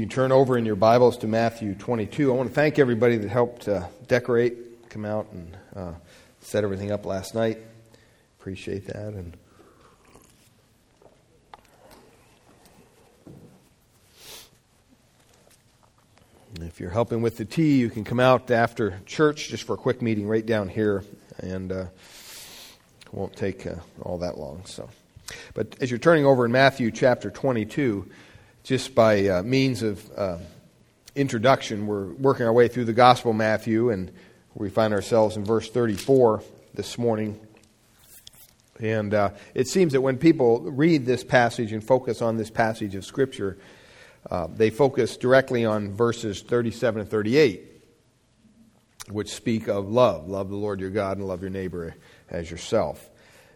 You turn over in your Bibles to Matthew 22. I want to thank everybody that helped uh, decorate, come out and uh, set everything up last night. Appreciate that. And if you're helping with the tea, you can come out after church just for a quick meeting right down here, and uh, won't take uh, all that long. So, but as you're turning over in Matthew chapter 22 just by uh, means of uh, introduction, we're working our way through the Gospel of Matthew, and we find ourselves in verse 34 this morning. And uh, it seems that when people read this passage and focus on this passage of Scripture, uh, they focus directly on verses 37 and 38, which speak of love. Love the Lord your God and love your neighbor as yourself.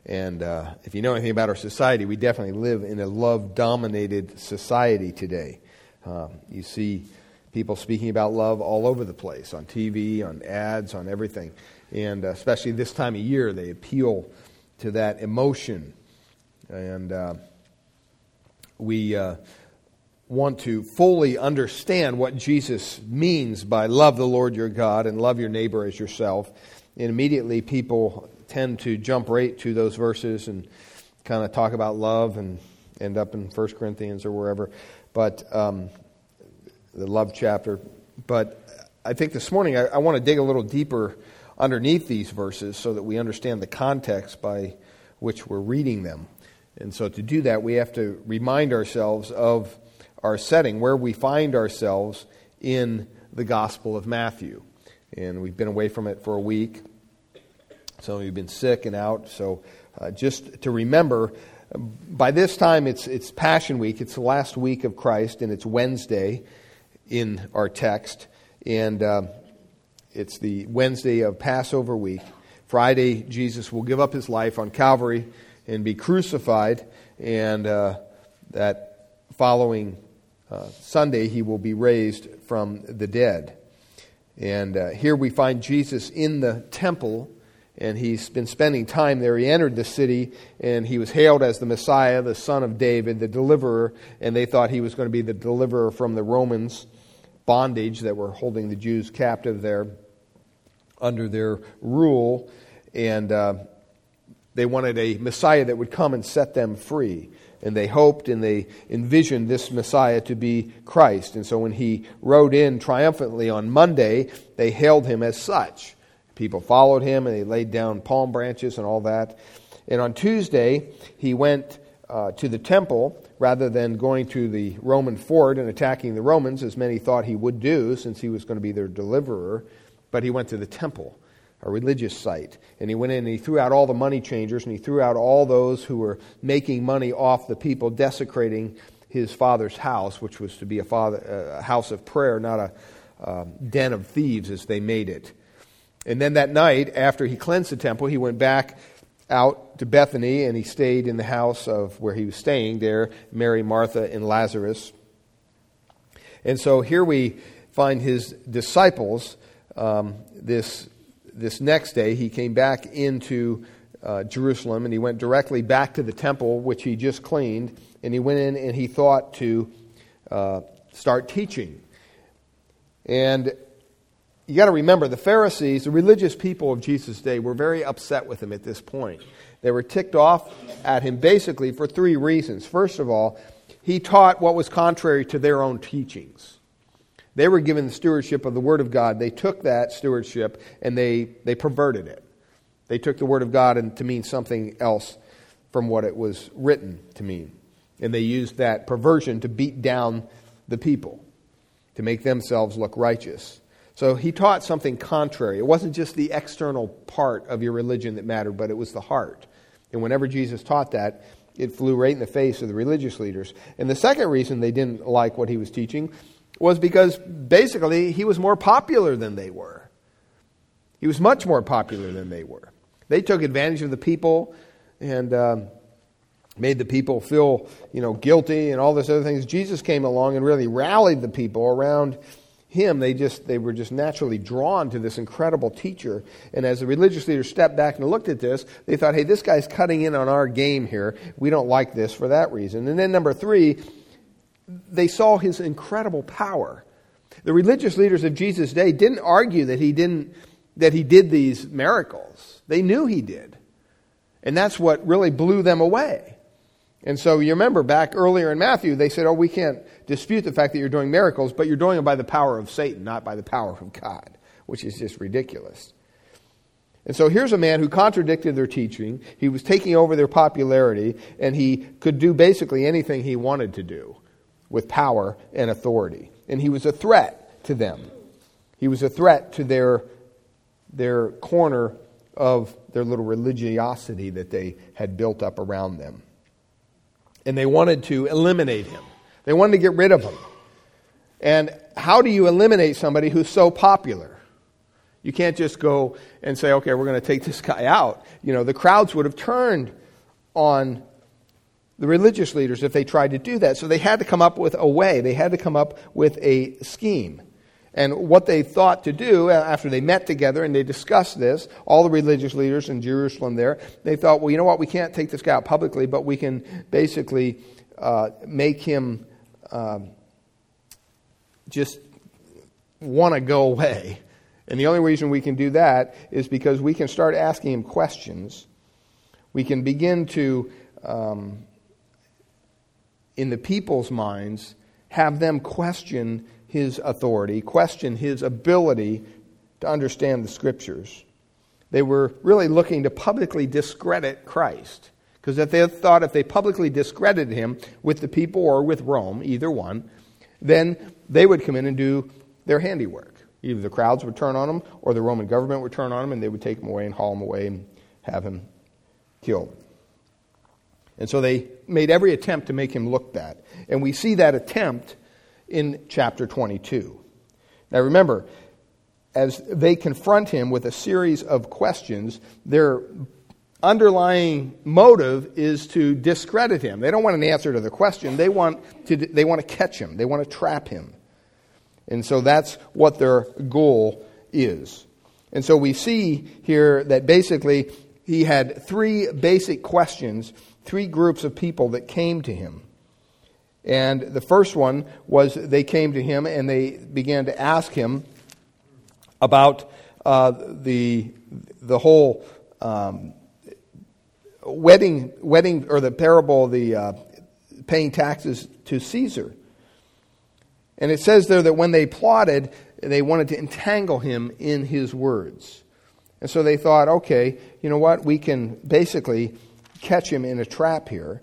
And uh, if you know anything about our society, we definitely live in a love dominated society today. Uh, you see people speaking about love all over the place on TV, on ads, on everything. And uh, especially this time of year, they appeal to that emotion. And uh, we uh, want to fully understand what Jesus means by love the Lord your God and love your neighbor as yourself. And immediately people tend to jump right to those verses and kind of talk about love and end up in 1 Corinthians or wherever, but um, the love chapter. But I think this morning I, I want to dig a little deeper underneath these verses so that we understand the context by which we're reading them. And so to do that, we have to remind ourselves of our setting, where we find ourselves in the Gospel of Matthew. And we've been away from it for a week. Some of you have been sick and out. So uh, just to remember, by this time it's, it's Passion Week. It's the last week of Christ, and it's Wednesday in our text. And uh, it's the Wednesday of Passover week. Friday, Jesus will give up his life on Calvary and be crucified. And uh, that following uh, Sunday, he will be raised from the dead. And uh, here we find Jesus in the temple and he's been spending time there. He entered the city and he was hailed as the Messiah, the son of David, the deliverer, and they thought he was going to be the deliverer from the Romans' bondage that were holding the Jews captive there under their rule. And uh, they wanted a Messiah that would come and set them free. And they hoped and they envisioned this Messiah to be Christ. And so when he rode in triumphantly on Monday, they hailed him as such. People followed him and they laid down palm branches and all that. And on Tuesday, he went uh, to the temple rather than going to the Roman fort and attacking the Romans, as many thought he would do since he was going to be their deliverer. But he went to the temple, a religious site. And he went in and he threw out all the money changers and he threw out all those who were making money off the people, desecrating his father's house, which was to be a, father, a house of prayer, not a uh, den of thieves as they made it. And then that night, after he cleansed the temple, he went back out to Bethany and he stayed in the house of where he was staying there, Mary, Martha, and Lazarus. And so here we find his disciples. Um, this, this next day, he came back into uh, Jerusalem and he went directly back to the temple, which he just cleaned. And he went in and he thought to uh, start teaching. And you got to remember the Pharisees, the religious people of Jesus' day, were very upset with him at this point. They were ticked off at him basically for three reasons. First of all, he taught what was contrary to their own teachings. They were given the stewardship of the Word of God. They took that stewardship and they, they perverted it. They took the Word of God and to mean something else from what it was written to mean. And they used that perversion to beat down the people, to make themselves look righteous. So he taught something contrary. It wasn't just the external part of your religion that mattered, but it was the heart. And whenever Jesus taught that, it flew right in the face of the religious leaders. And the second reason they didn't like what he was teaching was because basically he was more popular than they were. He was much more popular than they were. They took advantage of the people and um, made the people feel, you know, guilty and all this other things. Jesus came along and really rallied the people around him, they just they were just naturally drawn to this incredible teacher. And as the religious leaders stepped back and looked at this, they thought, "Hey, this guy's cutting in on our game here. We don't like this for that reason." And then number three, they saw his incredible power. The religious leaders of Jesus' day didn't argue that he didn't that he did these miracles. They knew he did. And that's what really blew them away. And so you remember back earlier in Matthew, they said, Oh, we can't dispute the fact that you're doing miracles, but you're doing them by the power of Satan, not by the power of God, which is just ridiculous. And so here's a man who contradicted their teaching. He was taking over their popularity, and he could do basically anything he wanted to do with power and authority. And he was a threat to them. He was a threat to their, their corner of their little religiosity that they had built up around them. And they wanted to eliminate him, they wanted to get rid of him. And how do you eliminate somebody who's so popular? You can't just go and say, okay, we're going to take this guy out. You know, the crowds would have turned on the religious leaders if they tried to do that. So they had to come up with a way, they had to come up with a scheme. And what they thought to do after they met together and they discussed this, all the religious leaders in Jerusalem there, they thought, well, you know what, we can't take this guy out publicly, but we can basically uh, make him um, just want to go away. And the only reason we can do that is because we can start asking him questions. We can begin to, um, in the people's minds, have them question his authority, question his ability to understand the scriptures. They were really looking to publicly discredit Christ. Because if they thought if they publicly discredited him with the people or with Rome, either one, then they would come in and do their handiwork. Either the crowds would turn on him or the Roman government would turn on him and they would take him away and haul him away and have him killed. And so they made every attempt to make him look bad. And we see that attempt in chapter 22. Now remember, as they confront him with a series of questions, their underlying motive is to discredit him. They don't want an answer to the question, they want to, they want to catch him, they want to trap him. And so that's what their goal is. And so we see here that basically he had three basic questions, three groups of people that came to him. And the first one was they came to him and they began to ask him about uh, the, the whole um, wedding, wedding, or the parable of the uh, paying taxes to Caesar. And it says there that when they plotted, they wanted to entangle him in his words. And so they thought, okay, you know what? We can basically catch him in a trap here.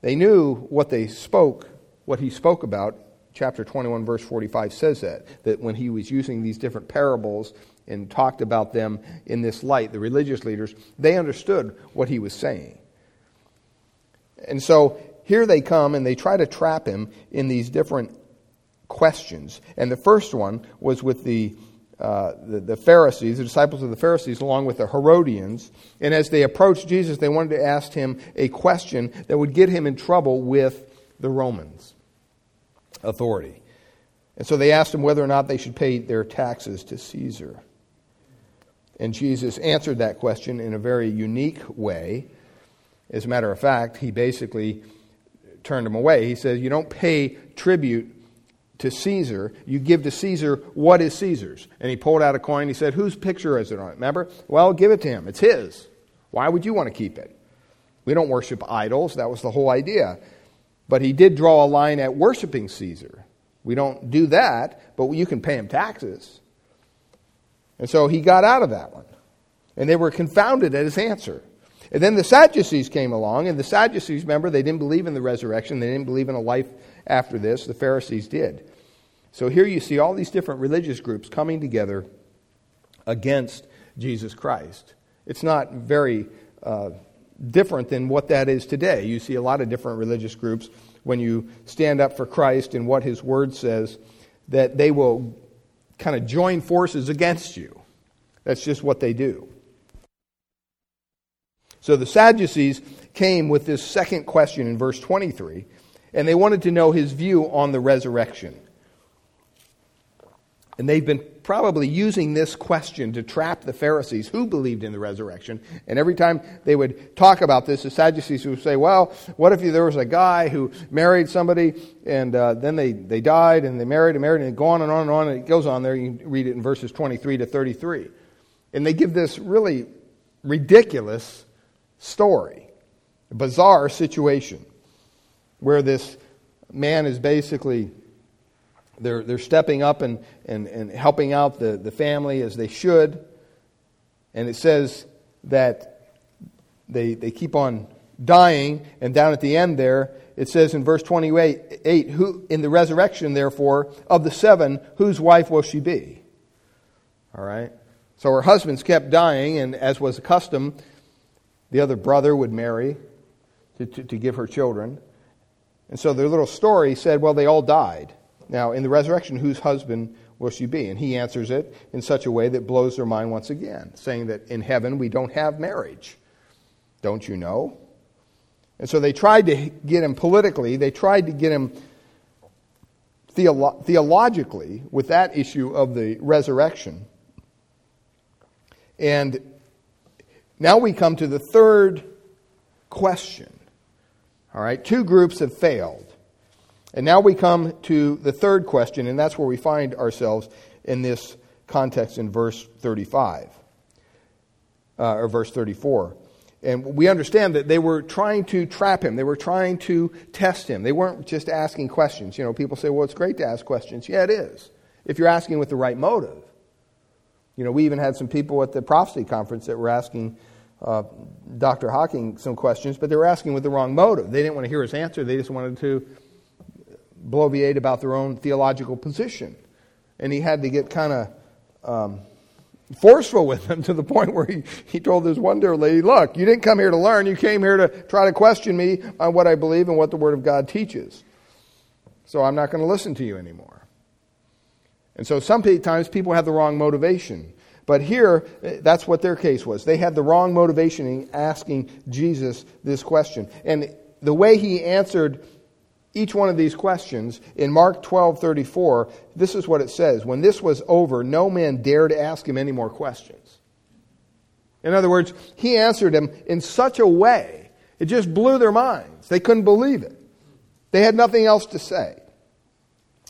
They knew what they spoke, what he spoke about. Chapter 21, verse 45 says that, that when he was using these different parables and talked about them in this light, the religious leaders, they understood what he was saying. And so here they come and they try to trap him in these different questions. And the first one was with the uh, the, the, Pharisees, the disciples of the Pharisees, along with the Herodians. And as they approached Jesus, they wanted to ask him a question that would get him in trouble with the Romans' authority. And so they asked him whether or not they should pay their taxes to Caesar. And Jesus answered that question in a very unique way. As a matter of fact, he basically turned him away. He said, You don't pay tribute to Caesar, you give to Caesar what is Caesar's. And he pulled out a coin. He said, Whose picture is it on it? Remember? Well, give it to him. It's his. Why would you want to keep it? We don't worship idols. That was the whole idea. But he did draw a line at worshiping Caesar. We don't do that, but you can pay him taxes. And so he got out of that one. And they were confounded at his answer. And then the Sadducees came along, and the Sadducees, remember, they didn't believe in the resurrection, they didn't believe in a life after this. The Pharisees did. So here you see all these different religious groups coming together against Jesus Christ. It's not very uh, different than what that is today. You see a lot of different religious groups when you stand up for Christ and what his word says, that they will kind of join forces against you. That's just what they do. So the Sadducees came with this second question in verse 23 and they wanted to know his view on the resurrection. And they've been probably using this question to trap the Pharisees who believed in the resurrection. And every time they would talk about this, the Sadducees would say, well, what if there was a guy who married somebody and uh, then they, they died and they married and married and go on and on and on and it goes on there. You read it in verses 23 to 33. And they give this really ridiculous story, bizarre situation where this man is basically they're, they're stepping up and, and, and helping out the, the family as they should. And it says that they, they keep on dying. And down at the end there, it says in verse 28, eight, who, in the resurrection, therefore, of the seven, whose wife will she be? All right? So her husbands kept dying, and as was the custom, the other brother would marry to, to, to give her children. And so their little story said, well, they all died. Now, in the resurrection, whose husband will she be? And he answers it in such a way that blows their mind once again, saying that in heaven we don't have marriage. Don't you know? And so they tried to get him politically, they tried to get him theolo- theologically with that issue of the resurrection. And now we come to the third question. All right, two groups have failed. And now we come to the third question, and that's where we find ourselves in this context in verse 35, uh, or verse 34. And we understand that they were trying to trap him. They were trying to test him. They weren't just asking questions. You know, people say, well, it's great to ask questions. Yeah, it is, if you're asking with the right motive. You know, we even had some people at the prophecy conference that were asking uh, Dr. Hocking some questions, but they were asking with the wrong motive. They didn't want to hear his answer, they just wanted to bloviate about their own theological position. And he had to get kind of um, forceful with them to the point where he, he told this one dear lady, Look, you didn't come here to learn, you came here to try to question me on what I believe and what the Word of God teaches. So I'm not going to listen to you anymore. And so sometimes people have the wrong motivation. But here, eh, that's what their case was. They had the wrong motivation in asking Jesus this question. And the way he answered each one of these questions in Mark 12:34, this is what it says, when this was over, no man dared ask him any more questions. In other words, he answered them in such a way, it just blew their minds. They couldn't believe it. They had nothing else to say.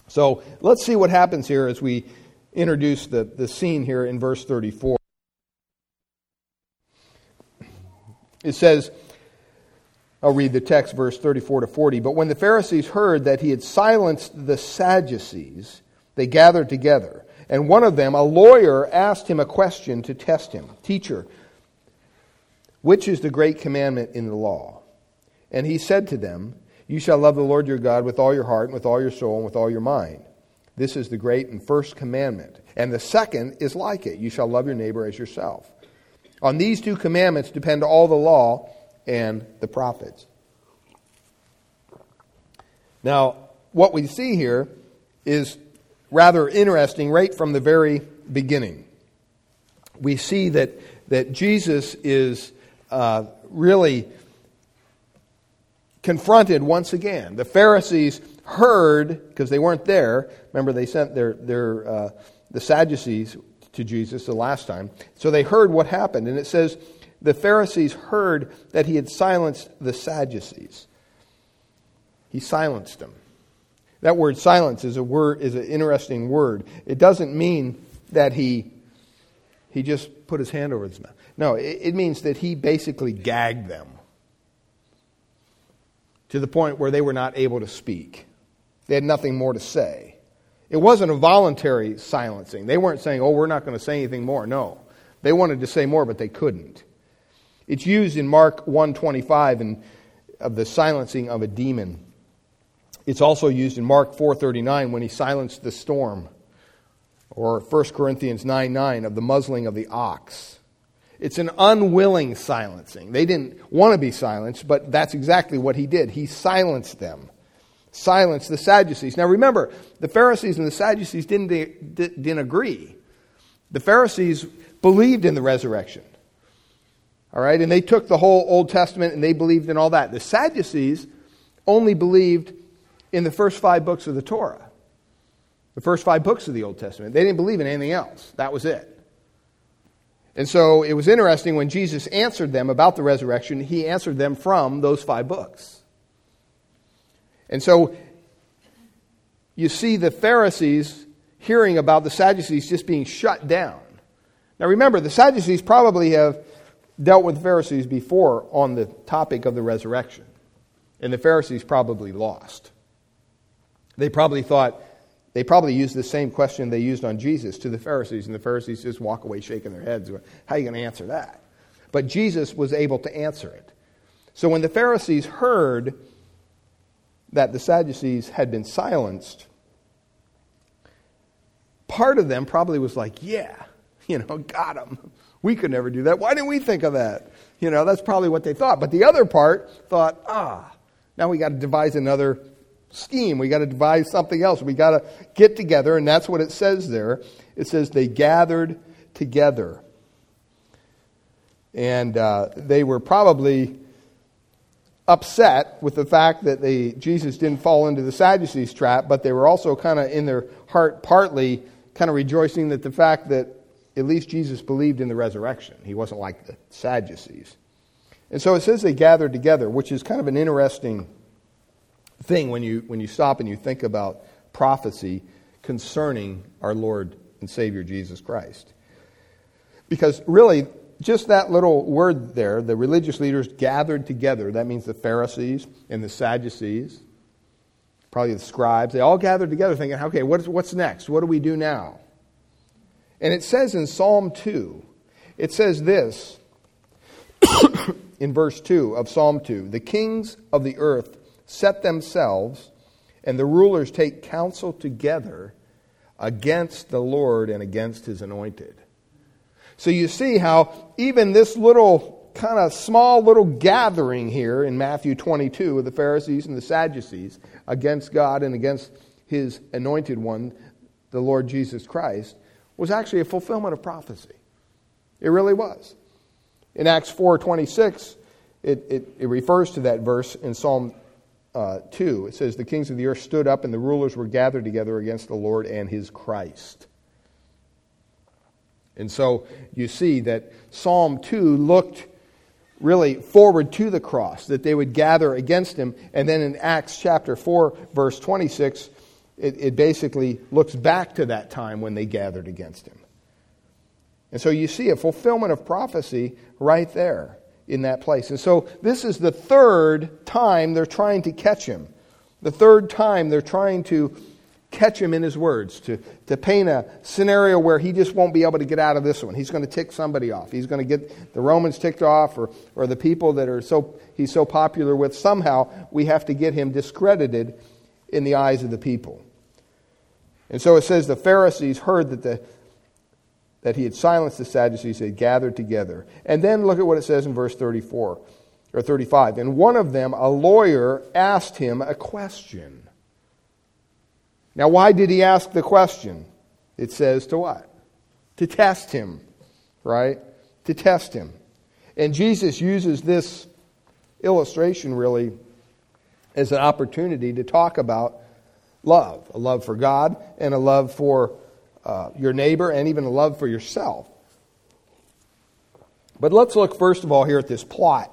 So, let's see what happens here as we introduce the, the scene here in verse 34. It says, I'll read the text, verse 34 to 40. But when the Pharisees heard that he had silenced the Sadducees, they gathered together. And one of them, a lawyer, asked him a question to test him Teacher, which is the great commandment in the law? And he said to them, You shall love the Lord your God with all your heart, and with all your soul, and with all your mind. This is the great and first commandment. And the second is like it You shall love your neighbor as yourself. On these two commandments depend all the law and the prophets. Now, what we see here is rather interesting right from the very beginning. We see that, that Jesus is uh, really confronted once again. The Pharisees heard, because they weren't there, remember they sent their, their, uh, the Sadducees to Jesus the last time. So they heard what happened. And it says, the Pharisees heard that he had silenced the Sadducees. He silenced them. That word silence is a word is an interesting word. It doesn't mean that he he just put his hand over his mouth. No, it, it means that he basically gagged them to the point where they were not able to speak. They had nothing more to say. It wasn't a voluntary silencing. They weren't saying, "Oh, we're not going to say anything more." No. They wanted to say more, but they couldn't. It's used in Mark 125 and of the silencing of a demon. It's also used in Mark 4:39 when he silenced the storm or 1 Corinthians 9 9 of the muzzling of the ox. It's an unwilling silencing. They didn't want to be silenced, but that's exactly what he did. He silenced them. Silenced the Sadducees. Now remember, the Pharisees and the Sadducees didn't, didn't agree. The Pharisees believed in the resurrection. All right, and they took the whole Old Testament and they believed in all that. The Sadducees only believed in the first five books of the Torah. The first five books of the Old Testament. They didn't believe in anything else. That was it. And so it was interesting when Jesus answered them about the resurrection, he answered them from those five books. And so you see the Pharisees hearing about the Sadducees just being shut down. Now remember, the Sadducees probably have dealt with Pharisees before on the topic of the resurrection. And the Pharisees probably lost. They probably thought, they probably used the same question they used on Jesus to the Pharisees, and the Pharisees just walk away shaking their heads. How are you going to answer that? But Jesus was able to answer it. So when the Pharisees heard that the Sadducees had been silenced, part of them probably was like, yeah, you know, got them. We could never do that. Why didn't we think of that? You know, that's probably what they thought. But the other part thought, ah, now we got to devise another scheme. We got to devise something else. We got to get together, and that's what it says there. It says they gathered together. And uh, they were probably upset with the fact that they, Jesus didn't fall into the Sadducees' trap, but they were also kind of in their heart partly kind of rejoicing that the fact that at least Jesus believed in the resurrection. He wasn't like the Sadducees. And so it says they gathered together, which is kind of an interesting thing when you, when you stop and you think about prophecy concerning our Lord and Savior Jesus Christ. Because really, just that little word there, the religious leaders gathered together, that means the Pharisees and the Sadducees, probably the scribes, they all gathered together thinking, okay, what's, what's next? What do we do now? And it says in Psalm 2, it says this in verse 2 of Psalm 2 The kings of the earth set themselves, and the rulers take counsel together against the Lord and against his anointed. So you see how even this little kind of small little gathering here in Matthew 22 of the Pharisees and the Sadducees against God and against his anointed one, the Lord Jesus Christ, was actually a fulfillment of prophecy. It really was. In Acts 4.26, it, it, it refers to that verse in Psalm uh, 2. It says, The kings of the earth stood up and the rulers were gathered together against the Lord and his Christ. And so you see that Psalm 2 looked really forward to the cross, that they would gather against him. And then in Acts chapter 4, verse 26, it, it basically looks back to that time when they gathered against him. And so you see a fulfillment of prophecy right there in that place. And so this is the third time they're trying to catch him. The third time they're trying to catch him in his words, to, to paint a scenario where he just won't be able to get out of this one. He's going to tick somebody off. He's going to get the Romans ticked off or, or the people that are so he's so popular with. Somehow we have to get him discredited in the eyes of the people. And so it says the Pharisees heard that, the, that he had silenced the Sadducees, they gathered together. And then look at what it says in verse 34 or 35. And one of them, a lawyer, asked him a question. Now, why did he ask the question? It says to what? To test him, right? To test him. And Jesus uses this illustration really as an opportunity to talk about love a love for God and a love for uh, your neighbor and even a love for yourself. But let's look first of all here at this plot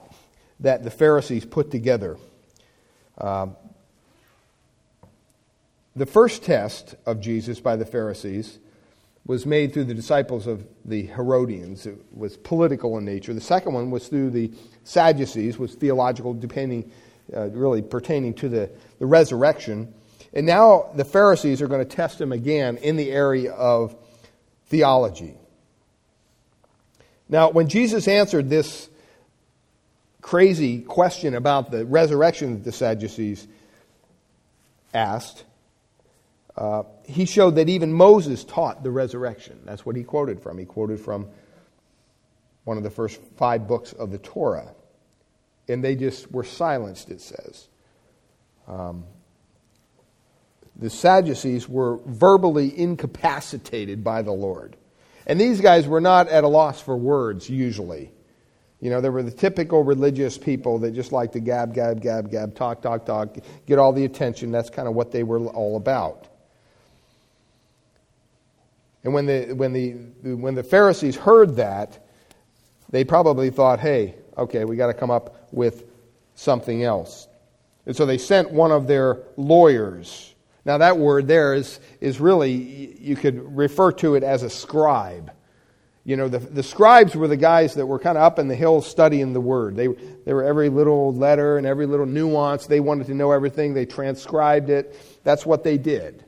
that the Pharisees put together. Uh, the first test of Jesus by the Pharisees was made through the disciples of the Herodians. It was political in nature. The second one was through the Sadducees, was theological, depending, uh, really pertaining to the, the resurrection. And now the Pharisees are going to test him again in the area of theology. Now, when Jesus answered this crazy question about the resurrection that the Sadducees asked, uh, he showed that even Moses taught the resurrection. That's what he quoted from. He quoted from one of the first five books of the Torah. And they just were silenced, it says. Um, the Sadducees were verbally incapacitated by the Lord. And these guys were not at a loss for words, usually. You know, they were the typical religious people that just like to gab, gab, gab, gab, talk, talk, talk, get all the attention. That's kind of what they were all about. And when the, when the, when the Pharisees heard that, they probably thought, hey, okay, we got to come up with something else. And so they sent one of their lawyers. Now, that word there is, is really, you could refer to it as a scribe. You know, the, the scribes were the guys that were kind of up in the hills studying the word. They, they were every little letter and every little nuance. They wanted to know everything. They transcribed it. That's what they did.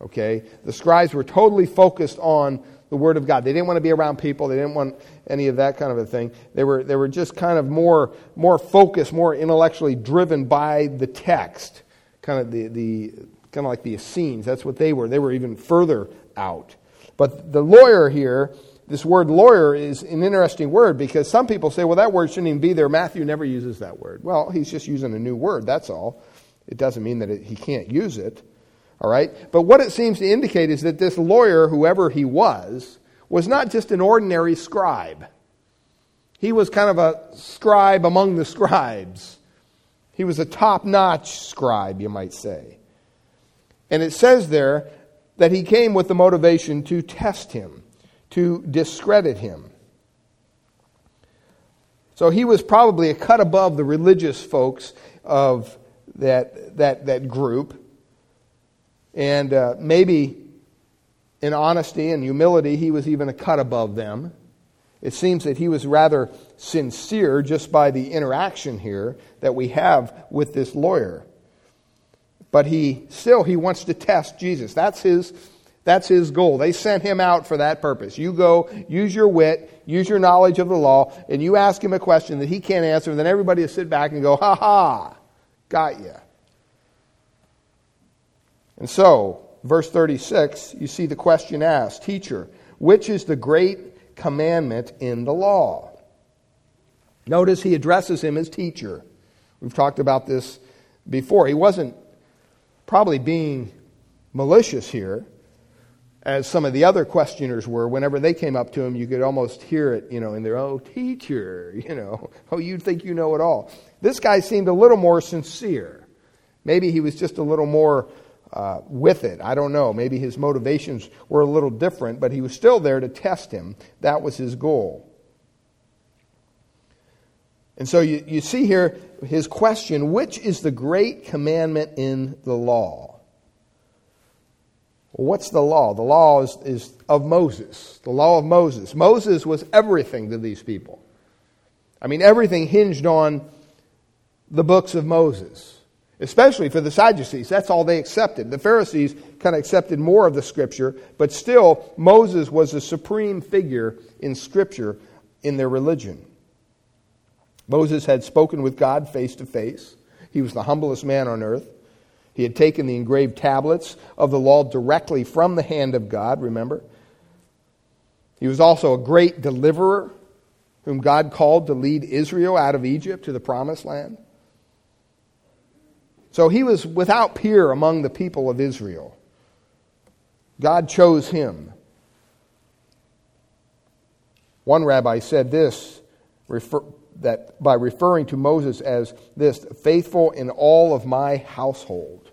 Okay? The scribes were totally focused on the Word of God. They didn't want to be around people. They didn't want any of that kind of a thing. They were, they were just kind of more, more focused, more intellectually driven by the text. Kind of the, the kind of like the Essenes. That's what they were. They were even further out. But the lawyer here, this word lawyer is an interesting word because some people say, well, that word shouldn't even be there. Matthew never uses that word. Well, he's just using a new word, that's all. It doesn't mean that it, he can't use it. All right? But what it seems to indicate is that this lawyer, whoever he was, was not just an ordinary scribe. He was kind of a scribe among the scribes. He was a top notch scribe, you might say. And it says there that he came with the motivation to test him, to discredit him. So he was probably a cut above the religious folks of that, that, that group. And uh, maybe in honesty and humility, he was even a cut above them. It seems that he was rather sincere just by the interaction here that we have with this lawyer. But he still he wants to test Jesus. That's his that's his goal. They sent him out for that purpose. You go, use your wit, use your knowledge of the law, and you ask him a question that he can't answer, and then everybody will sit back and go, ha ha, got you. And so, verse 36, you see the question asked Teacher, which is the great commandment in the law? Notice he addresses him as teacher. We've talked about this before. He wasn't probably being malicious here, as some of the other questioners were. Whenever they came up to him, you could almost hear it, you know, in their, oh, teacher, you know, oh, you think you know it all. This guy seemed a little more sincere. Maybe he was just a little more uh, with it. I don't know. Maybe his motivations were a little different, but he was still there to test him. That was his goal. And so you, you see here his question which is the great commandment in the law? What's the law? The law is, is of Moses, the law of Moses. Moses was everything to these people. I mean, everything hinged on the books of Moses especially for the Sadducees. That's all they accepted. The Pharisees kind of accepted more of the Scripture, but still, Moses was the supreme figure in Scripture in their religion. Moses had spoken with God face to face. He was the humblest man on earth. He had taken the engraved tablets of the law directly from the hand of God, remember? He was also a great deliverer whom God called to lead Israel out of Egypt to the promised land. So he was without peer among the people of Israel. God chose him. One rabbi said this refer, that by referring to Moses as this faithful in all of my household.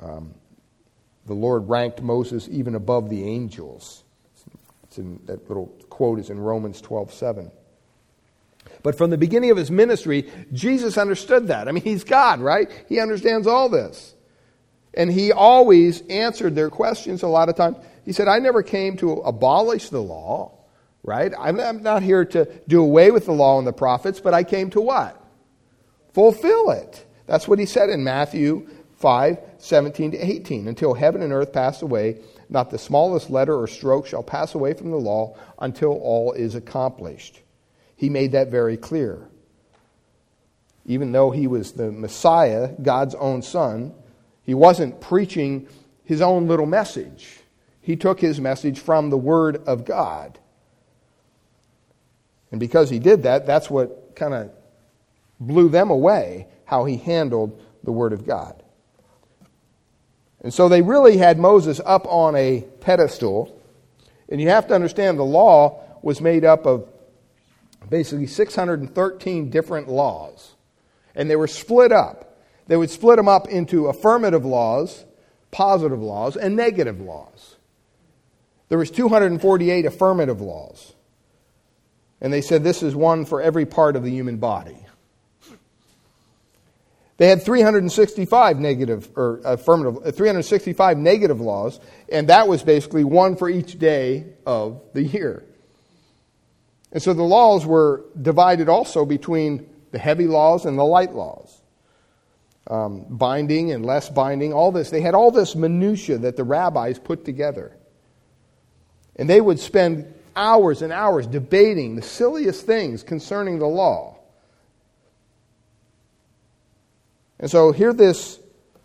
Um, the Lord ranked Moses even above the angels. It's in, that little quote is in Romans 12 7. But from the beginning of his ministry, Jesus understood that. I mean, he's God, right? He understands all this. And he always answered their questions a lot of times. He said, I never came to abolish the law, right? I'm not here to do away with the law and the prophets, but I came to what? Fulfill it. That's what he said in Matthew 5 17 to 18. Until heaven and earth pass away, not the smallest letter or stroke shall pass away from the law until all is accomplished. He made that very clear. Even though he was the Messiah, God's own son, he wasn't preaching his own little message. He took his message from the Word of God. And because he did that, that's what kind of blew them away, how he handled the Word of God. And so they really had Moses up on a pedestal. And you have to understand the law was made up of basically 613 different laws. And they were split up. They would split them up into affirmative laws, positive laws, and negative laws. There was 248 affirmative laws. And they said this is one for every part of the human body. They had 365 negative or affirmative uh, 365 negative laws, and that was basically one for each day of the year. And so the laws were divided also between the heavy laws and the light laws. Um, binding and less binding, all this. They had all this minutia that the rabbis put together. And they would spend hours and hours debating the silliest things concerning the law. And so here this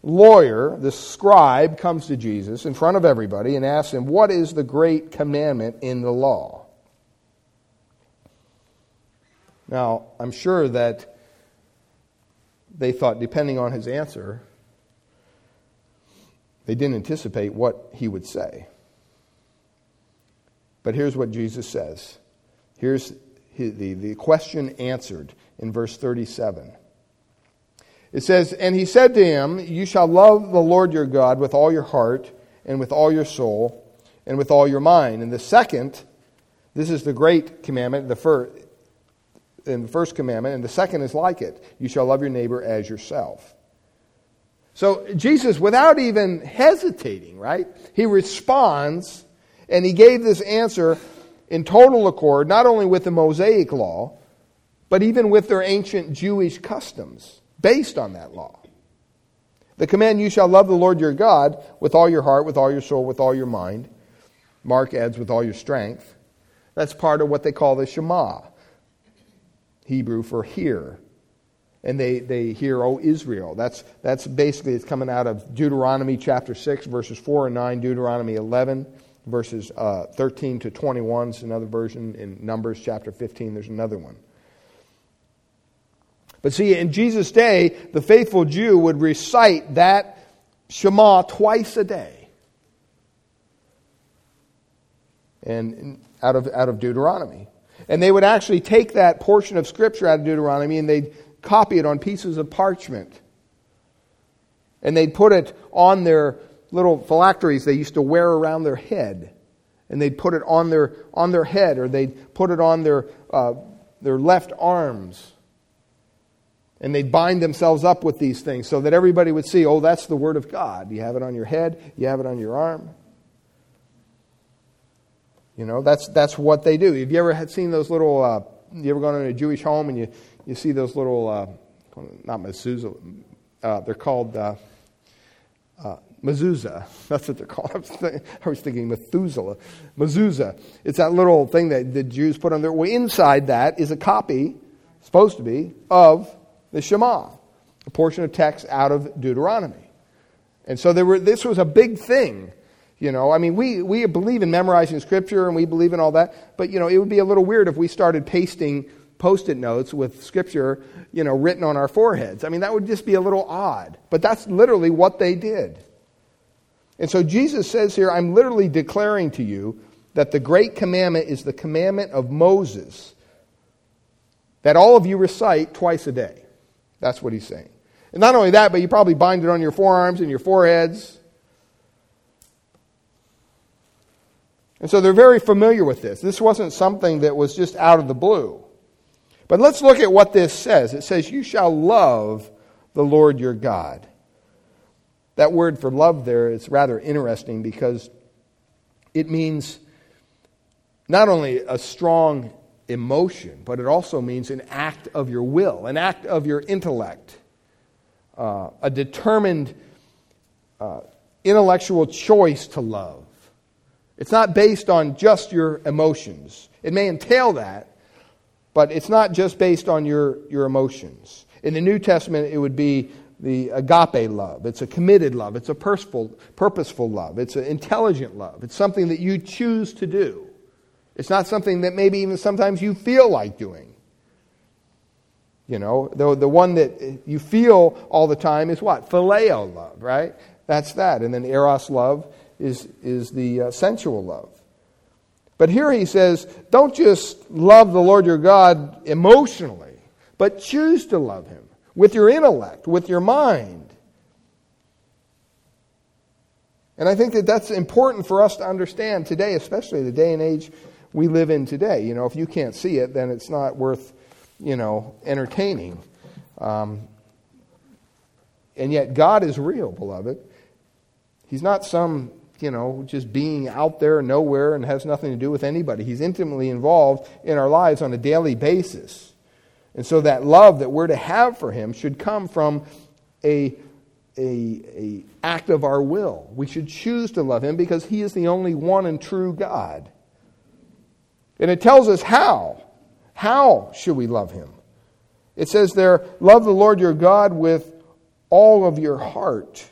lawyer, this scribe, comes to Jesus in front of everybody and asks him, What is the great commandment in the law? Now, I'm sure that they thought, depending on his answer, they didn't anticipate what he would say. But here's what Jesus says. Here's the, the question answered in verse 37. It says, And he said to him, You shall love the Lord your God with all your heart, and with all your soul, and with all your mind. And the second, this is the great commandment, the first, in the first commandment, and the second is like it. You shall love your neighbor as yourself. So Jesus, without even hesitating, right, he responds and he gave this answer in total accord, not only with the Mosaic law, but even with their ancient Jewish customs based on that law. The command, you shall love the Lord your God with all your heart, with all your soul, with all your mind. Mark adds, with all your strength. That's part of what they call the Shema, Hebrew for hear. And they, they hear, O Israel. That's, that's basically, it's coming out of Deuteronomy chapter 6, verses 4 and 9, Deuteronomy 11, verses uh, 13 to 21 is another version. In Numbers chapter 15, there's another one. But see, in Jesus' day, the faithful Jew would recite that Shema twice a day. And out of, out of Deuteronomy. And they would actually take that portion of Scripture out of Deuteronomy and they'd copy it on pieces of parchment. And they'd put it on their little phylacteries they used to wear around their head. And they'd put it on their, on their head or they'd put it on their, uh, their left arms. And they'd bind themselves up with these things so that everybody would see, oh, that's the Word of God. You have it on your head, you have it on your arm. You know, that's, that's what they do. Have you ever had seen those little, uh, you ever gone in a Jewish home and you, you see those little, uh, not mezuzah, uh, they're called uh, uh, mezuzah. That's what they're called. I was, thinking, I was thinking Methuselah. Mezuzah. It's that little thing that the Jews put on their. Well, inside that is a copy, supposed to be, of the Shema, a portion of text out of Deuteronomy. And so there were, this was a big thing. You know, I mean, we, we believe in memorizing scripture and we believe in all that, but, you know, it would be a little weird if we started pasting post it notes with scripture, you know, written on our foreheads. I mean, that would just be a little odd. But that's literally what they did. And so Jesus says here, I'm literally declaring to you that the great commandment is the commandment of Moses that all of you recite twice a day. That's what he's saying. And not only that, but you probably bind it on your forearms and your foreheads. And so they're very familiar with this. This wasn't something that was just out of the blue. But let's look at what this says. It says, You shall love the Lord your God. That word for love there is rather interesting because it means not only a strong emotion, but it also means an act of your will, an act of your intellect, uh, a determined uh, intellectual choice to love. It's not based on just your emotions. It may entail that, but it's not just based on your, your emotions. In the New Testament, it would be the agape love. It's a committed love. It's a purposeful, purposeful love. It's an intelligent love. It's something that you choose to do. It's not something that maybe even sometimes you feel like doing. You know, the, the one that you feel all the time is what? Phileo love, right? That's that. And then eros love is, is the uh, sensual love. But here he says, don't just love the Lord your God emotionally, but choose to love him with your intellect, with your mind. And I think that that's important for us to understand today, especially the day and age we live in today. You know, if you can't see it, then it's not worth, you know, entertaining. Um, and yet, God is real, beloved. He's not some, you know, just being out there nowhere and has nothing to do with anybody. He's intimately involved in our lives on a daily basis. And so that love that we're to have for him should come from a, a, a act of our will. We should choose to love him because he is the only one and true God. And it tells us how. How should we love him? It says there, love the Lord your God with all of your heart,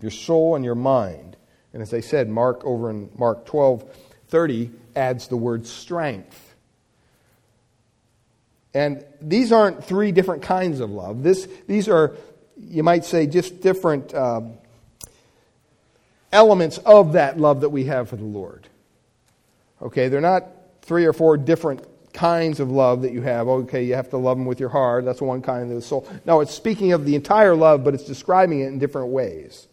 your soul, and your mind. And as I said, Mark over in Mark 12 30 adds the word strength. And these aren't three different kinds of love. This, these are, you might say, just different um, elements of that love that we have for the Lord. Okay, they're not three or four different kinds of love that you have. Okay, you have to love them with your heart. That's one kind of the soul. No, it's speaking of the entire love, but it's describing it in different ways.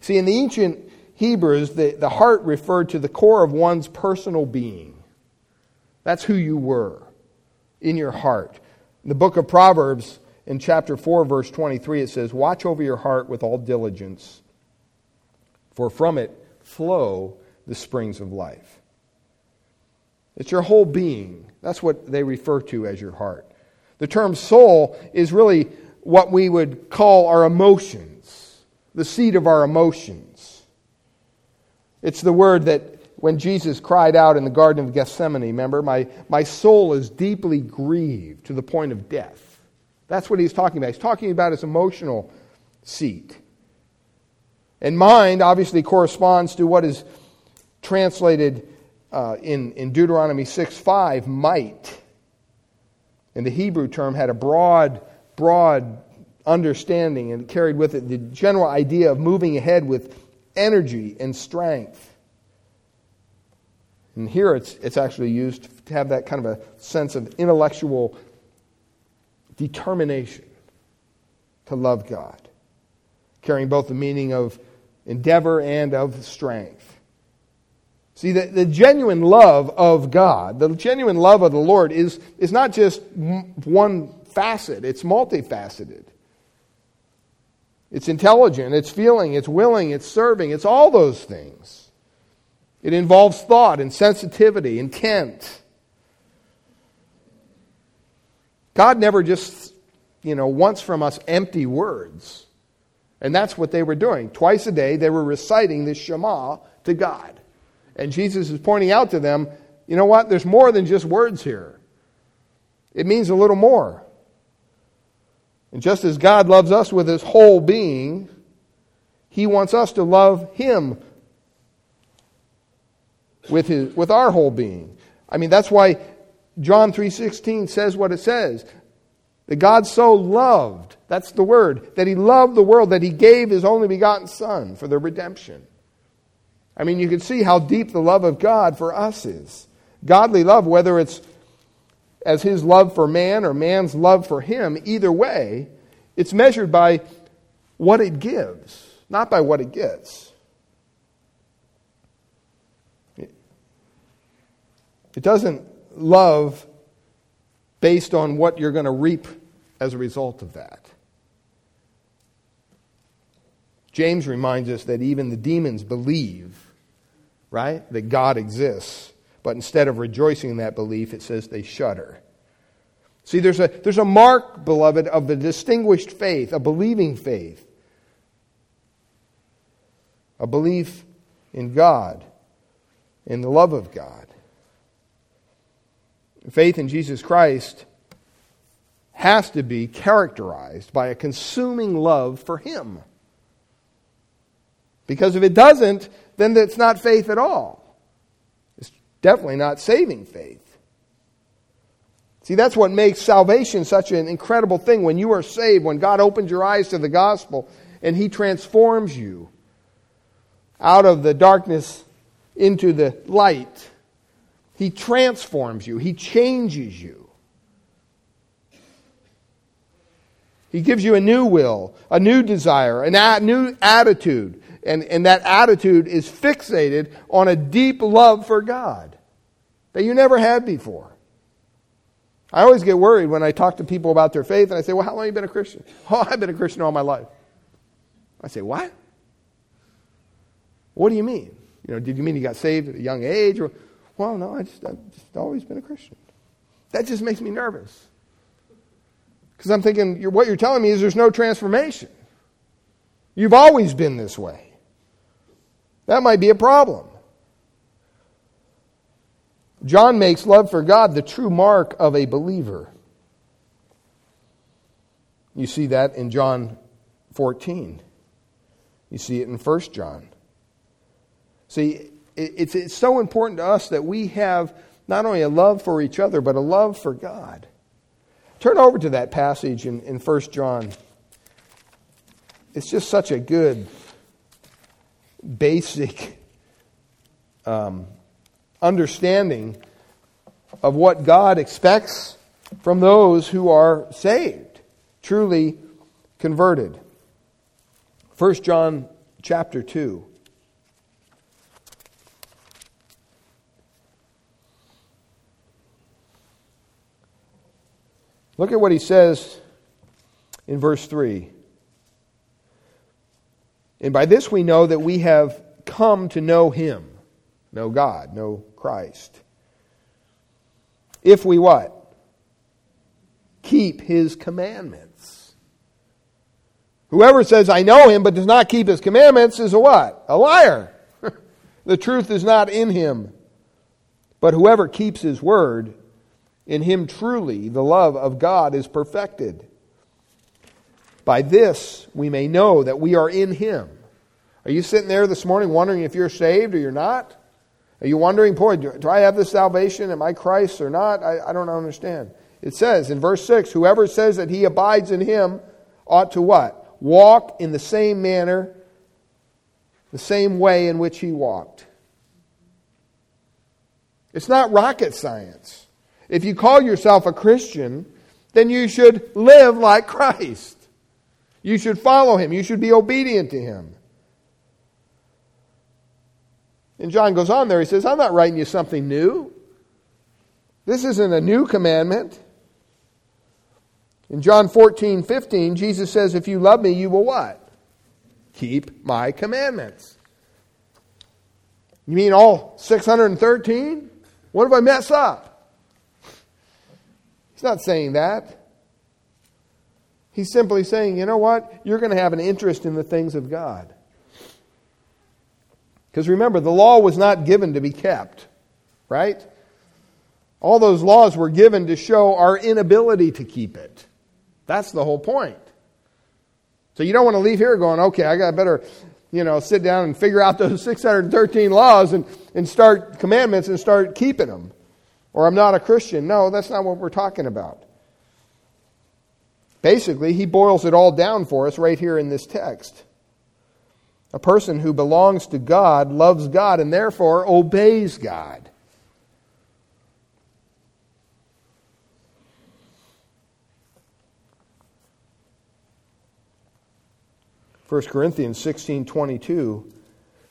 See, in the ancient Hebrews, the, the heart referred to the core of one's personal being. That's who you were in your heart. In the book of Proverbs, in chapter 4, verse 23, it says, Watch over your heart with all diligence, for from it flow the springs of life. It's your whole being. That's what they refer to as your heart. The term soul is really what we would call our emotions, the seat of our emotions. It's the word that when Jesus cried out in the Garden of Gethsemane, remember, my, my soul is deeply grieved to the point of death. That's what he's talking about. He's talking about his emotional seat. And mind obviously corresponds to what is translated uh, in, in Deuteronomy 6 5, might. And the Hebrew term had a broad, broad understanding and carried with it the general idea of moving ahead with energy and strength. And here it's, it's actually used to have that kind of a sense of intellectual determination to love God, carrying both the meaning of endeavor and of strength. See, the, the genuine love of God, the genuine love of the Lord is, is not just one facet, it's multifaceted. It's intelligent, it's feeling, it's willing, it's serving, it's all those things. It involves thought and sensitivity, intent. God never just, you know, wants from us empty words. And that's what they were doing. Twice a day, they were reciting the Shema to God. And Jesus is pointing out to them, you know what? There's more than just words here. It means a little more. And just as God loves us with his whole being, he wants us to love him with, his, with our whole being. I mean, that's why John 3.16 says what it says. That God so loved, that's the word, that he loved the world, that he gave his only begotten Son for the redemption. I mean, you can see how deep the love of God for us is. Godly love, whether it's as his love for man or man's love for him, either way, it's measured by what it gives, not by what it gets. Doesn't love based on what you're going to reap as a result of that. James reminds us that even the demons believe right? That God exists. But instead of rejoicing in that belief, it says they shudder. See, there's a, there's a mark, beloved, of the distinguished faith, a believing faith, a belief in God, in the love of God. Faith in Jesus Christ has to be characterized by a consuming love for Him. Because if it doesn't, then it's not faith at all. It's definitely not saving faith. See, that's what makes salvation such an incredible thing. When you are saved, when God opens your eyes to the gospel and He transforms you out of the darkness into the light, He transforms you, He changes you. He gives you a new will, a new desire, a new attitude, and, and that attitude is fixated on a deep love for God that you never had before. I always get worried when I talk to people about their faith and I say, Well, how long have you been a Christian? Oh, I've been a Christian all my life. I say, What? What do you mean? You know, did you mean you got saved at a young age? Or, well, no, I just, I've just always been a Christian. That just makes me nervous. Because I'm thinking, you're, what you're telling me is there's no transformation. You've always been this way. That might be a problem. John makes love for God the true mark of a believer. You see that in John 14. You see it in 1 John. See, it's, it's so important to us that we have not only a love for each other, but a love for God. Turn over to that passage in, in 1 John. It's just such a good, basic um, understanding of what God expects from those who are saved, truly converted. 1 John chapter 2. Look at what he says in verse 3. And by this we know that we have come to know him, know God, know Christ. If we what? Keep his commandments. Whoever says, I know him, but does not keep his commandments is a what? A liar. the truth is not in him. But whoever keeps his word, in him truly the love of God is perfected. By this we may know that we are in him. Are you sitting there this morning wondering if you're saved or you're not? Are you wondering, boy, do, do I have this salvation? Am I Christ or not? I, I don't understand. It says in verse 6 whoever says that he abides in him ought to what? Walk in the same manner, the same way in which he walked. It's not rocket science. If you call yourself a Christian, then you should live like Christ. You should follow him. You should be obedient to him. And John goes on there. He says, I'm not writing you something new. This isn't a new commandment. In John 14, 15, Jesus says, If you love me, you will what? Keep my commandments. You mean all 613? What if I mess up? He's not saying that. He's simply saying, you know what? You're going to have an interest in the things of God. Because remember, the law was not given to be kept, right? All those laws were given to show our inability to keep it. That's the whole point. So you don't want to leave here going, okay, I got better, you know, sit down and figure out those 613 laws and, and start commandments and start keeping them or I'm not a Christian. No, that's not what we're talking about. Basically, he boils it all down for us right here in this text. A person who belongs to God loves God and therefore obeys God. First Corinthians 16:22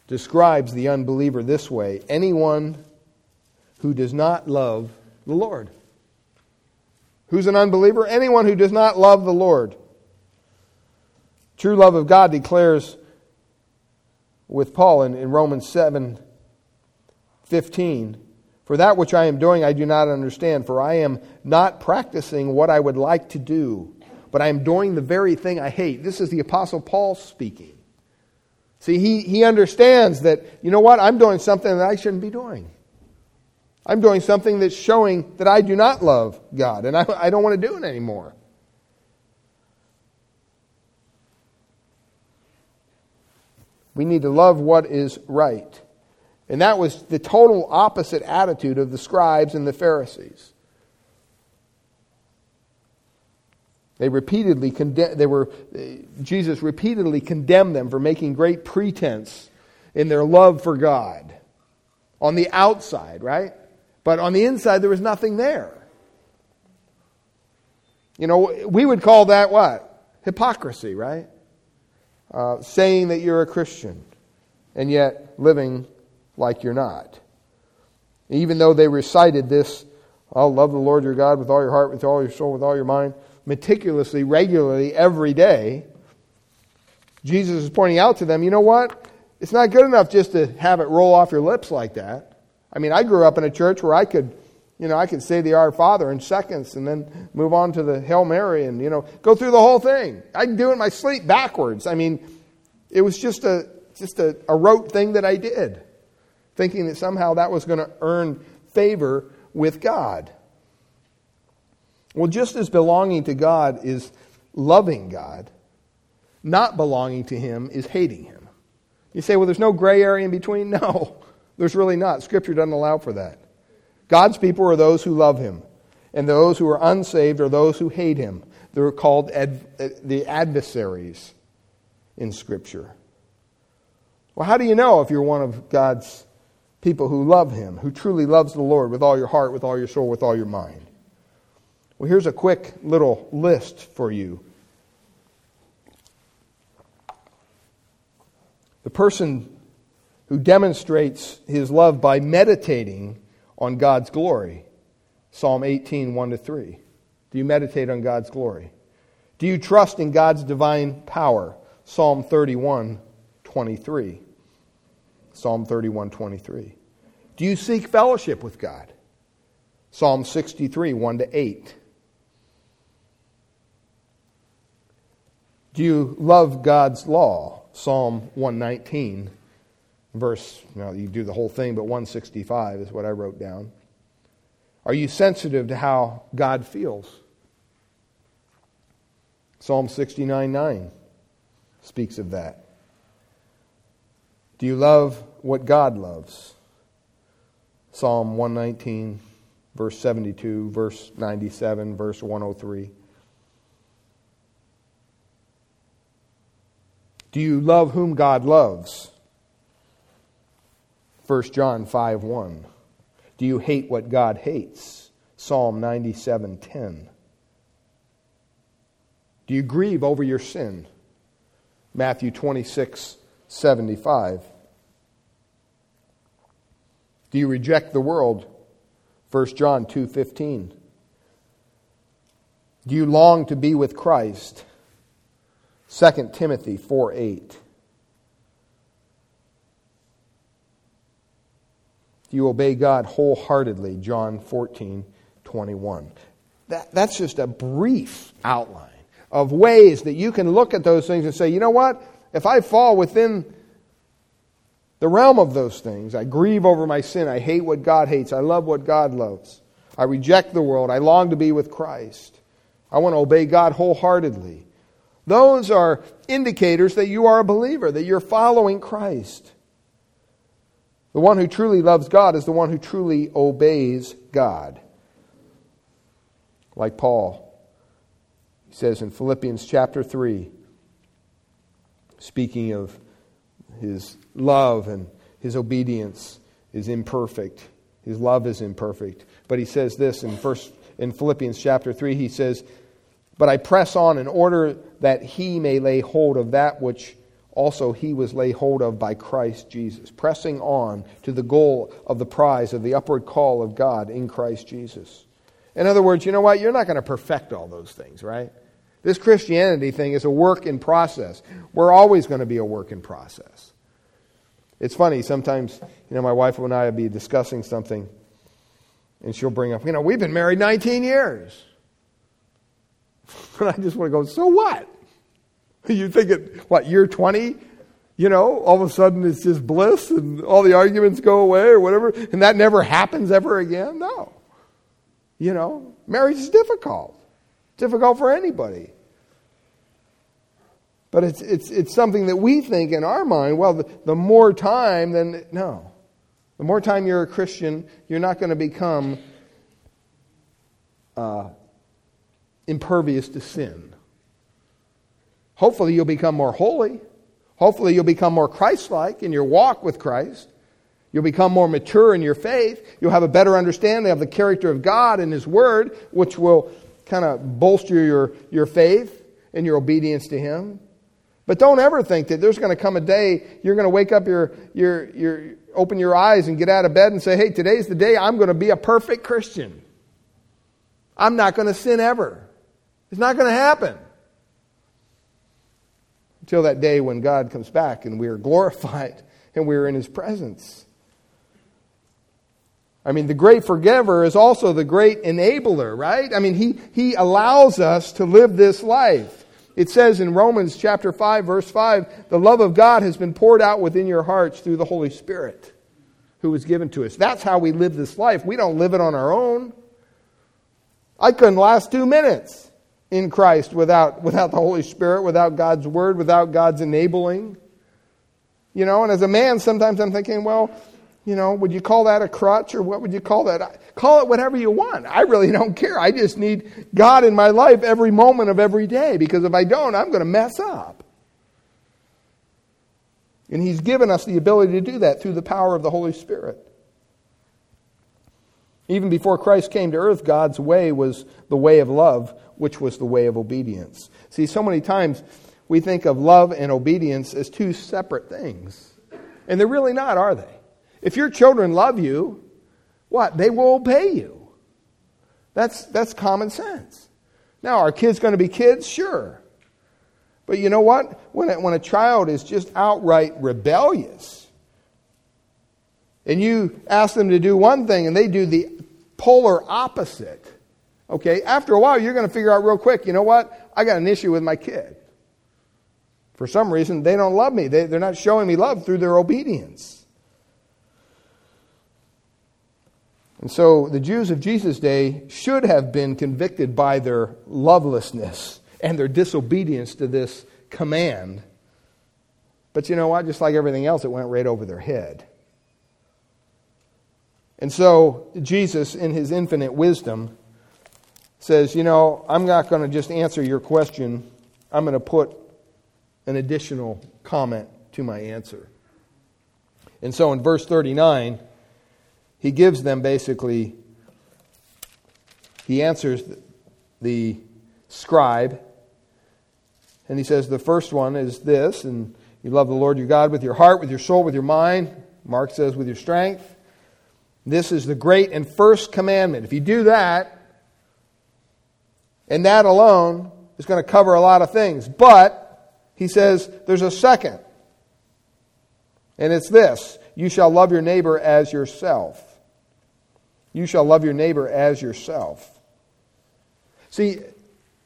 describes the unbeliever this way, anyone who does not love the Lord. Who's an unbeliever? Anyone who does not love the Lord. True love of God declares with Paul in, in Romans 7 15. For that which I am doing, I do not understand, for I am not practicing what I would like to do, but I am doing the very thing I hate. This is the Apostle Paul speaking. See, he, he understands that, you know what, I'm doing something that I shouldn't be doing. I'm doing something that's showing that I do not love God, and I, I don't want to do it anymore. We need to love what is right. And that was the total opposite attitude of the scribes and the Pharisees. They repeatedly they were, Jesus repeatedly condemned them for making great pretense in their love for God on the outside, right? But on the inside, there was nothing there. You know, we would call that what? Hypocrisy, right? Uh, saying that you're a Christian. and yet living like you're not. Even though they recited this, I'll love the Lord your God with all your heart, with all your soul, with all your mind, meticulously, regularly, every day, Jesus is pointing out to them, you know what? It's not good enough just to have it roll off your lips like that. I mean, I grew up in a church where I could, you know, I could say the Our Father in seconds and then move on to the Hail Mary and, you know, go through the whole thing. I can do it in my sleep backwards. I mean, it was just a, just a, a rote thing that I did, thinking that somehow that was going to earn favor with God. Well, just as belonging to God is loving God, not belonging to Him is hating Him. You say, well, there's no gray area in between? No, there's really not. Scripture doesn't allow for that. God's people are those who love Him, and those who are unsaved are those who hate Him. They're called ad- uh, the adversaries in Scripture. Well, how do you know if you're one of God's people who love Him, who truly loves the Lord with all your heart, with all your soul, with all your mind? Well, here's a quick little list for you. The person who demonstrates his love by meditating on God's glory. Psalm 18, 1 to 3. Do you meditate on God's glory? Do you trust in God's divine power? Psalm 31, 23. Psalm 31, 23. Do you seek fellowship with God? Psalm 63, 1 to 8. Do you love God's law? Psalm 119, verse, now you do the whole thing, but 165 is what I wrote down. Are you sensitive to how God feels? Psalm 69, 9 speaks of that. Do you love what God loves? Psalm 119, verse 72, verse 97, verse 103. Do you love whom God loves? 1 John 5 1. Do you hate what God hates? Psalm 97 10. Do you grieve over your sin? Matthew 26 75. Do you reject the world? 1 John 2:15. Do you long to be with Christ? 2 Timothy 4 8. You obey God wholeheartedly, John 14 21. That, that's just a brief outline of ways that you can look at those things and say, you know what? If I fall within the realm of those things, I grieve over my sin, I hate what God hates, I love what God loves, I reject the world, I long to be with Christ, I want to obey God wholeheartedly. Those are indicators that you are a believer, that you're following Christ. The one who truly loves God is the one who truly obeys God. Like Paul. He says in Philippians chapter 3, speaking of his love and his obedience is imperfect. His love is imperfect. But he says this in first in Philippians chapter 3, he says, but I press on in order that he may lay hold of that which also he was laid hold of by Christ Jesus, pressing on to the goal of the prize of the upward call of God in Christ Jesus. In other words, you know what? You're not going to perfect all those things, right? This Christianity thing is a work in process. We're always going to be a work in process. It's funny, sometimes, you know, my wife and I will be discussing something, and she'll bring up, you know, we've been married 19 years. And I just want to go, so what? You think it, what, year 20? You know, all of a sudden it's just bliss and all the arguments go away or whatever, and that never happens ever again? No. You know, marriage is difficult. Difficult for anybody. But it's, it's, it's something that we think in our mind, well, the, the more time, then no. The more time you're a Christian, you're not going to become uh, impervious to sin. Hopefully, you'll become more holy. Hopefully, you'll become more Christ like in your walk with Christ. You'll become more mature in your faith. You'll have a better understanding of the character of God and His Word, which will kind of bolster your, your faith and your obedience to Him. But don't ever think that there's going to come a day you're going to wake up your, your, your, open your eyes and get out of bed and say, hey, today's the day I'm going to be a perfect Christian. I'm not going to sin ever. It's not going to happen. Until that day when God comes back and we are glorified and we are in his presence. I mean, the great forgiver is also the great enabler, right? I mean, he, he allows us to live this life. It says in Romans chapter 5, verse 5, the love of God has been poured out within your hearts through the Holy Spirit who was given to us. That's how we live this life. We don't live it on our own. I couldn't last two minutes in Christ without, without the Holy Spirit, without God's Word, without God's enabling. You know, and as a man, sometimes I'm thinking, well, you know, would you call that a crutch or what would you call that? Call it whatever you want. I really don't care. I just need God in my life every moment of every day because if I don't, I'm going to mess up. And He's given us the ability to do that through the power of the Holy Spirit. Even before Christ came to earth, God's way was the way of love, which was the way of obedience. See, so many times we think of love and obedience as two separate things. And they're really not, are they? If your children love you, what? They will obey you. That's, that's common sense. Now, are kids going to be kids? Sure. But you know what? When a, when a child is just outright rebellious, and you ask them to do one thing and they do the polar opposite, okay, after a while you're going to figure out real quick, you know what? I got an issue with my kid. For some reason, they don't love me. They, they're not showing me love through their obedience. And so the Jews of Jesus' day should have been convicted by their lovelessness and their disobedience to this command. But you know what? Just like everything else, it went right over their head. And so Jesus, in his infinite wisdom, says, You know, I'm not going to just answer your question, I'm going to put an additional comment to my answer. And so in verse 39, he gives them basically, he answers the scribe, and he says the first one is this, and you love the Lord your God with your heart, with your soul, with your mind. Mark says with your strength. This is the great and first commandment. If you do that, and that alone is going to cover a lot of things. But, he says, there's a second. And it's this you shall love your neighbor as yourself. You shall love your neighbor as yourself. See,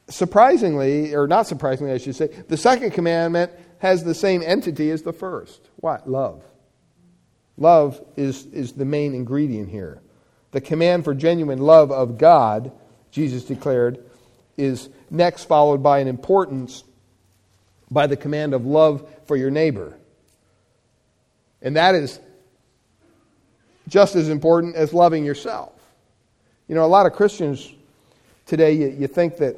surprisingly, or not surprisingly, I should say, the second commandment has the same entity as the first. What? Love. Love is, is the main ingredient here. The command for genuine love of God, Jesus declared, is next followed by an importance by the command of love for your neighbor. And that is just as important as loving yourself. You know, a lot of Christians today, you, you think that,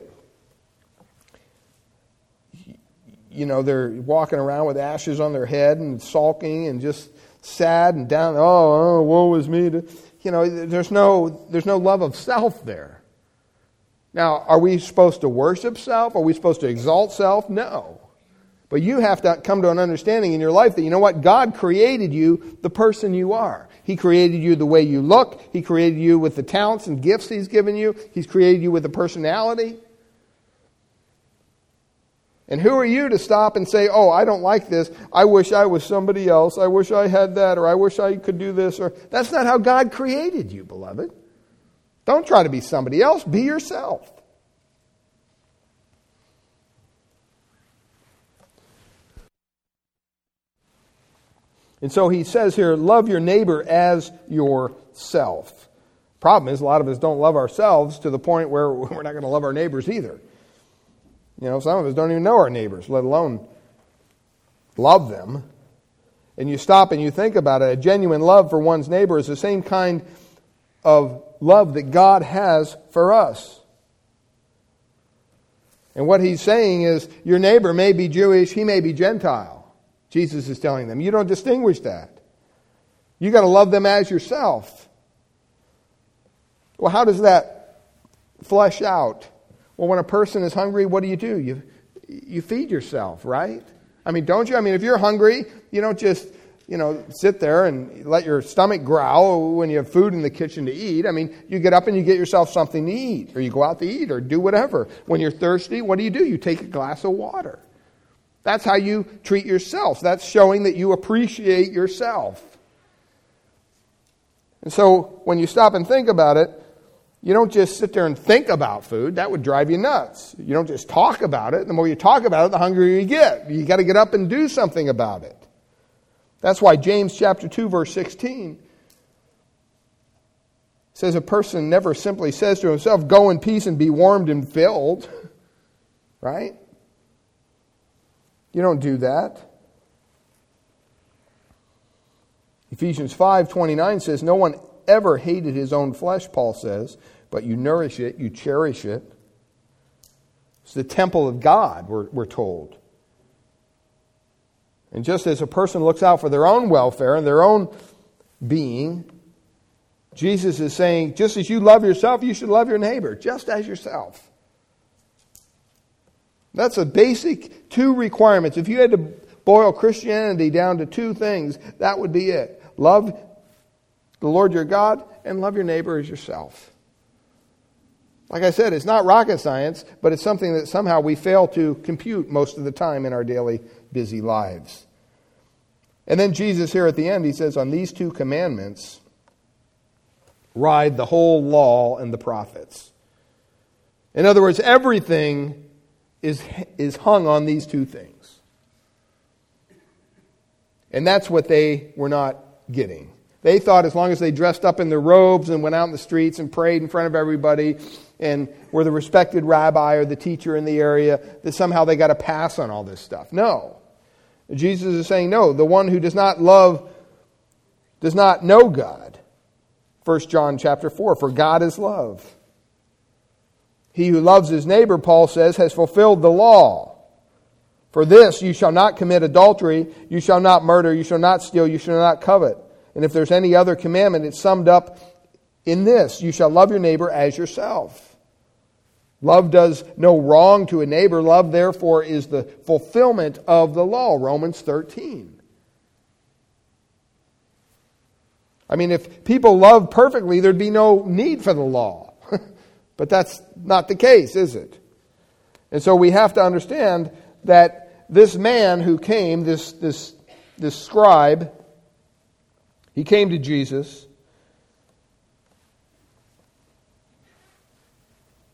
you know, they're walking around with ashes on their head and sulking and just sad and down. Oh, oh woe is me. You know, there's no, there's no love of self there. Now, are we supposed to worship self? Are we supposed to exalt self? No. But you have to come to an understanding in your life that, you know what? God created you the person you are. He created you the way you look. He created you with the talents and gifts He's given you. He's created you with a personality. And who are you to stop and say, oh, I don't like this. I wish I was somebody else. I wish I had that, or I wish I could do this, or that's not how God created you, beloved. Don't try to be somebody else. Be yourself. And so he says here, love your neighbor as yourself. Problem is, a lot of us don't love ourselves to the point where we're not going to love our neighbors either. You know, some of us don't even know our neighbors, let alone love them. And you stop and you think about it. A genuine love for one's neighbor is the same kind of love that God has for us. And what he's saying is, your neighbor may be Jewish, he may be Gentile. Jesus is telling them. You don't distinguish that. You got to love them as yourself. Well, how does that flesh out? Well, when a person is hungry, what do you do? You, you feed yourself, right? I mean, don't you? I mean, if you're hungry, you don't just, you know, sit there and let your stomach growl when you have food in the kitchen to eat. I mean, you get up and you get yourself something to eat, or you go out to eat, or do whatever. When you're thirsty, what do you do? You take a glass of water. That's how you treat yourself. That's showing that you appreciate yourself. And so when you stop and think about it, you don't just sit there and think about food. That would drive you nuts. You don't just talk about it. The more you talk about it, the hungrier you get. You got to get up and do something about it. That's why James chapter 2 verse 16 says a person never simply says to himself, "Go in peace and be warmed and filled." Right? You don't do that. Ephesians 5:29 says no one ever hated his own flesh, Paul says, but you nourish it, you cherish it. It's the temple of God, we're, we're told. And just as a person looks out for their own welfare and their own being, Jesus is saying, just as you love yourself, you should love your neighbor, just as yourself. That's a basic two requirements. If you had to boil Christianity down to two things, that would be it. Love the Lord your God and love your neighbor as yourself. Like I said, it's not rocket science, but it's something that somehow we fail to compute most of the time in our daily busy lives. And then Jesus, here at the end, he says, On these two commandments ride the whole law and the prophets. In other words, everything is, is hung on these two things. And that's what they were not getting. They thought as long as they dressed up in their robes and went out in the streets and prayed in front of everybody and were the respected rabbi or the teacher in the area, that somehow they got a pass on all this stuff. No. Jesus is saying, no, the one who does not love does not know God. 1 John chapter 4, for God is love. He who loves his neighbor, Paul says, has fulfilled the law. For this, you shall not commit adultery, you shall not murder, you shall not steal, you shall not covet. And if there's any other commandment, it's summed up in this you shall love your neighbor as yourself. Love does no wrong to a neighbor. Love, therefore, is the fulfillment of the law. Romans 13. I mean, if people love perfectly, there'd be no need for the law. But that's not the case, is it? And so we have to understand that this man who came, this, this, this scribe, he came to Jesus.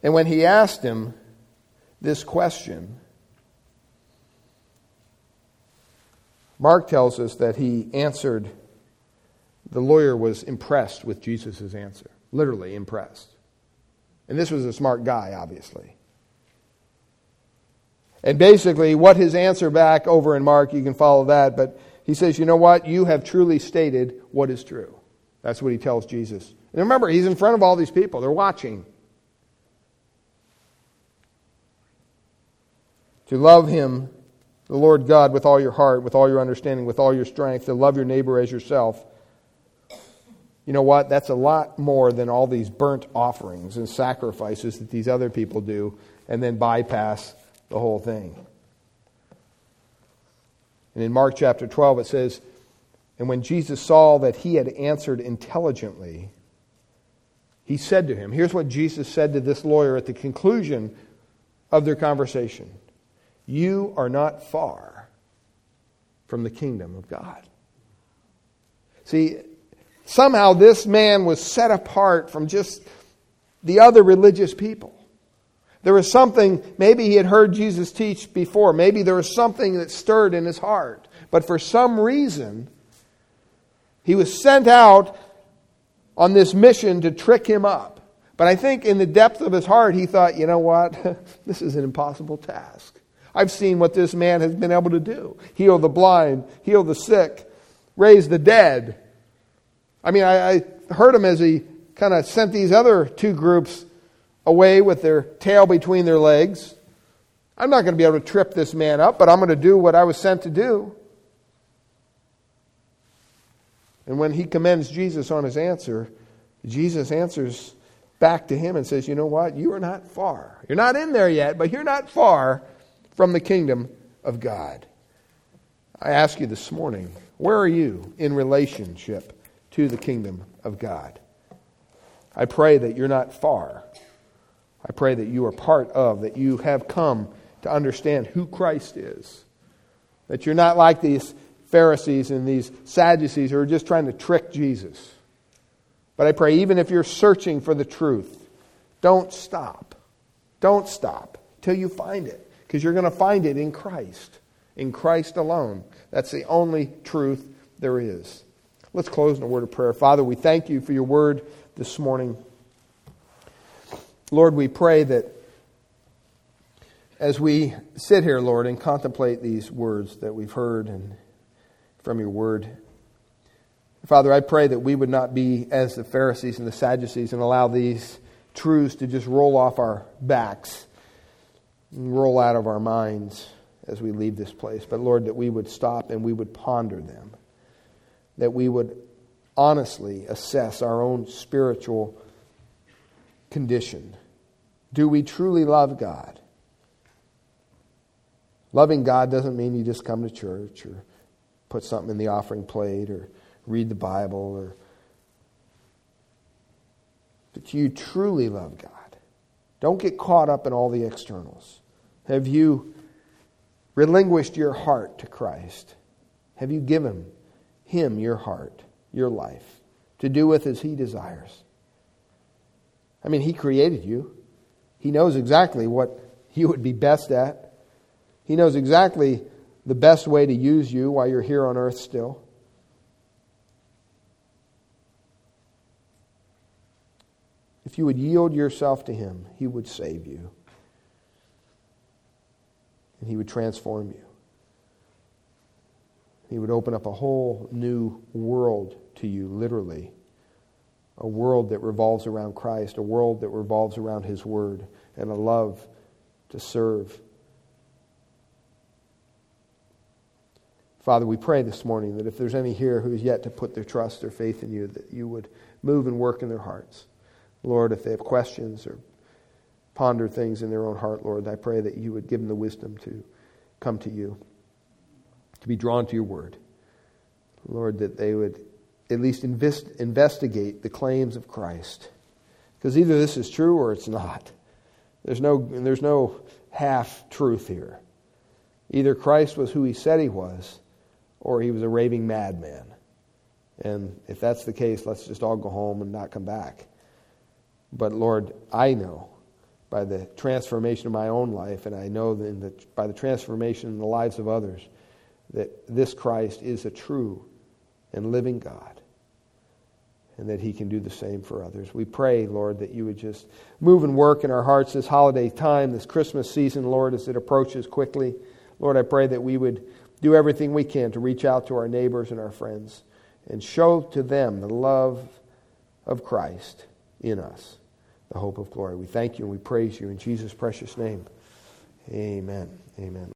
And when he asked him this question, Mark tells us that he answered, the lawyer was impressed with Jesus' answer, literally impressed. And this was a smart guy, obviously. And basically, what his answer back over in Mark, you can follow that, but he says, You know what? You have truly stated what is true. That's what he tells Jesus. And remember, he's in front of all these people, they're watching. To love him, the Lord God, with all your heart, with all your understanding, with all your strength, to love your neighbor as yourself you know what? That's a lot more than all these burnt offerings and sacrifices that these other people do and then bypass the whole thing. And in Mark chapter 12, it says, And when Jesus saw that he had answered intelligently, he said to him, Here's what Jesus said to this lawyer at the conclusion of their conversation You are not far from the kingdom of God. See, Somehow this man was set apart from just the other religious people. There was something, maybe he had heard Jesus teach before. Maybe there was something that stirred in his heart. But for some reason, he was sent out on this mission to trick him up. But I think in the depth of his heart, he thought, you know what? this is an impossible task. I've seen what this man has been able to do heal the blind, heal the sick, raise the dead. I mean, I, I heard him as he kind of sent these other two groups away with their tail between their legs. I'm not going to be able to trip this man up, but I'm going to do what I was sent to do. And when he commends Jesus on his answer, Jesus answers back to him and says, You know what? You are not far. You're not in there yet, but you're not far from the kingdom of God. I ask you this morning, where are you in relationship to the kingdom of God? I pray that you're not far. I pray that you are part of, that you have come to understand who Christ is. That you're not like these Pharisees and these Sadducees who are just trying to trick Jesus. But I pray, even if you're searching for the truth, don't stop. Don't stop till you find it, because you're going to find it in Christ, in Christ alone. That's the only truth there is. Let's close in a word of prayer. Father, we thank you for your word this morning. Lord, we pray that as we sit here, Lord, and contemplate these words that we've heard and from your word, Father, I pray that we would not be as the Pharisees and the Sadducees and allow these truths to just roll off our backs roll out of our minds as we leave this place. But Lord, that we would stop and we would ponder them, that we would honestly assess our own spiritual condition. Do we truly love God? Loving God doesn't mean you just come to church or put something in the offering plate or read the Bible or but you truly love God. Don't get caught up in all the externals. Have you relinquished your heart to Christ? Have you given him your heart, your life, to do with as he desires? I mean, he created you. He knows exactly what you would be best at. He knows exactly the best way to use you while you're here on earth still. If you would yield yourself to Him, He would save you. And He would transform you. He would open up a whole new world to you, literally. A world that revolves around Christ, a world that revolves around His Word, and a love to serve. Father, we pray this morning that if there's any here who is yet to put their trust or faith in you, that you would move and work in their hearts. Lord, if they have questions or ponder things in their own heart, Lord, I pray that you would give them the wisdom to come to you, to be drawn to your word. Lord, that they would at least invest, investigate the claims of Christ. Because either this is true or it's not. There's no, there's no half truth here. Either Christ was who he said he was, or he was a raving madman. And if that's the case, let's just all go home and not come back. But Lord, I know by the transformation of my own life, and I know that by the transformation in the lives of others, that this Christ is a true and living God, and that He can do the same for others. We pray, Lord, that you would just move and work in our hearts this holiday time, this Christmas season, Lord, as it approaches quickly. Lord, I pray that we would do everything we can to reach out to our neighbors and our friends and show to them the love of Christ in us, the hope of glory. We thank you and we praise you in Jesus' precious name. Amen. Amen.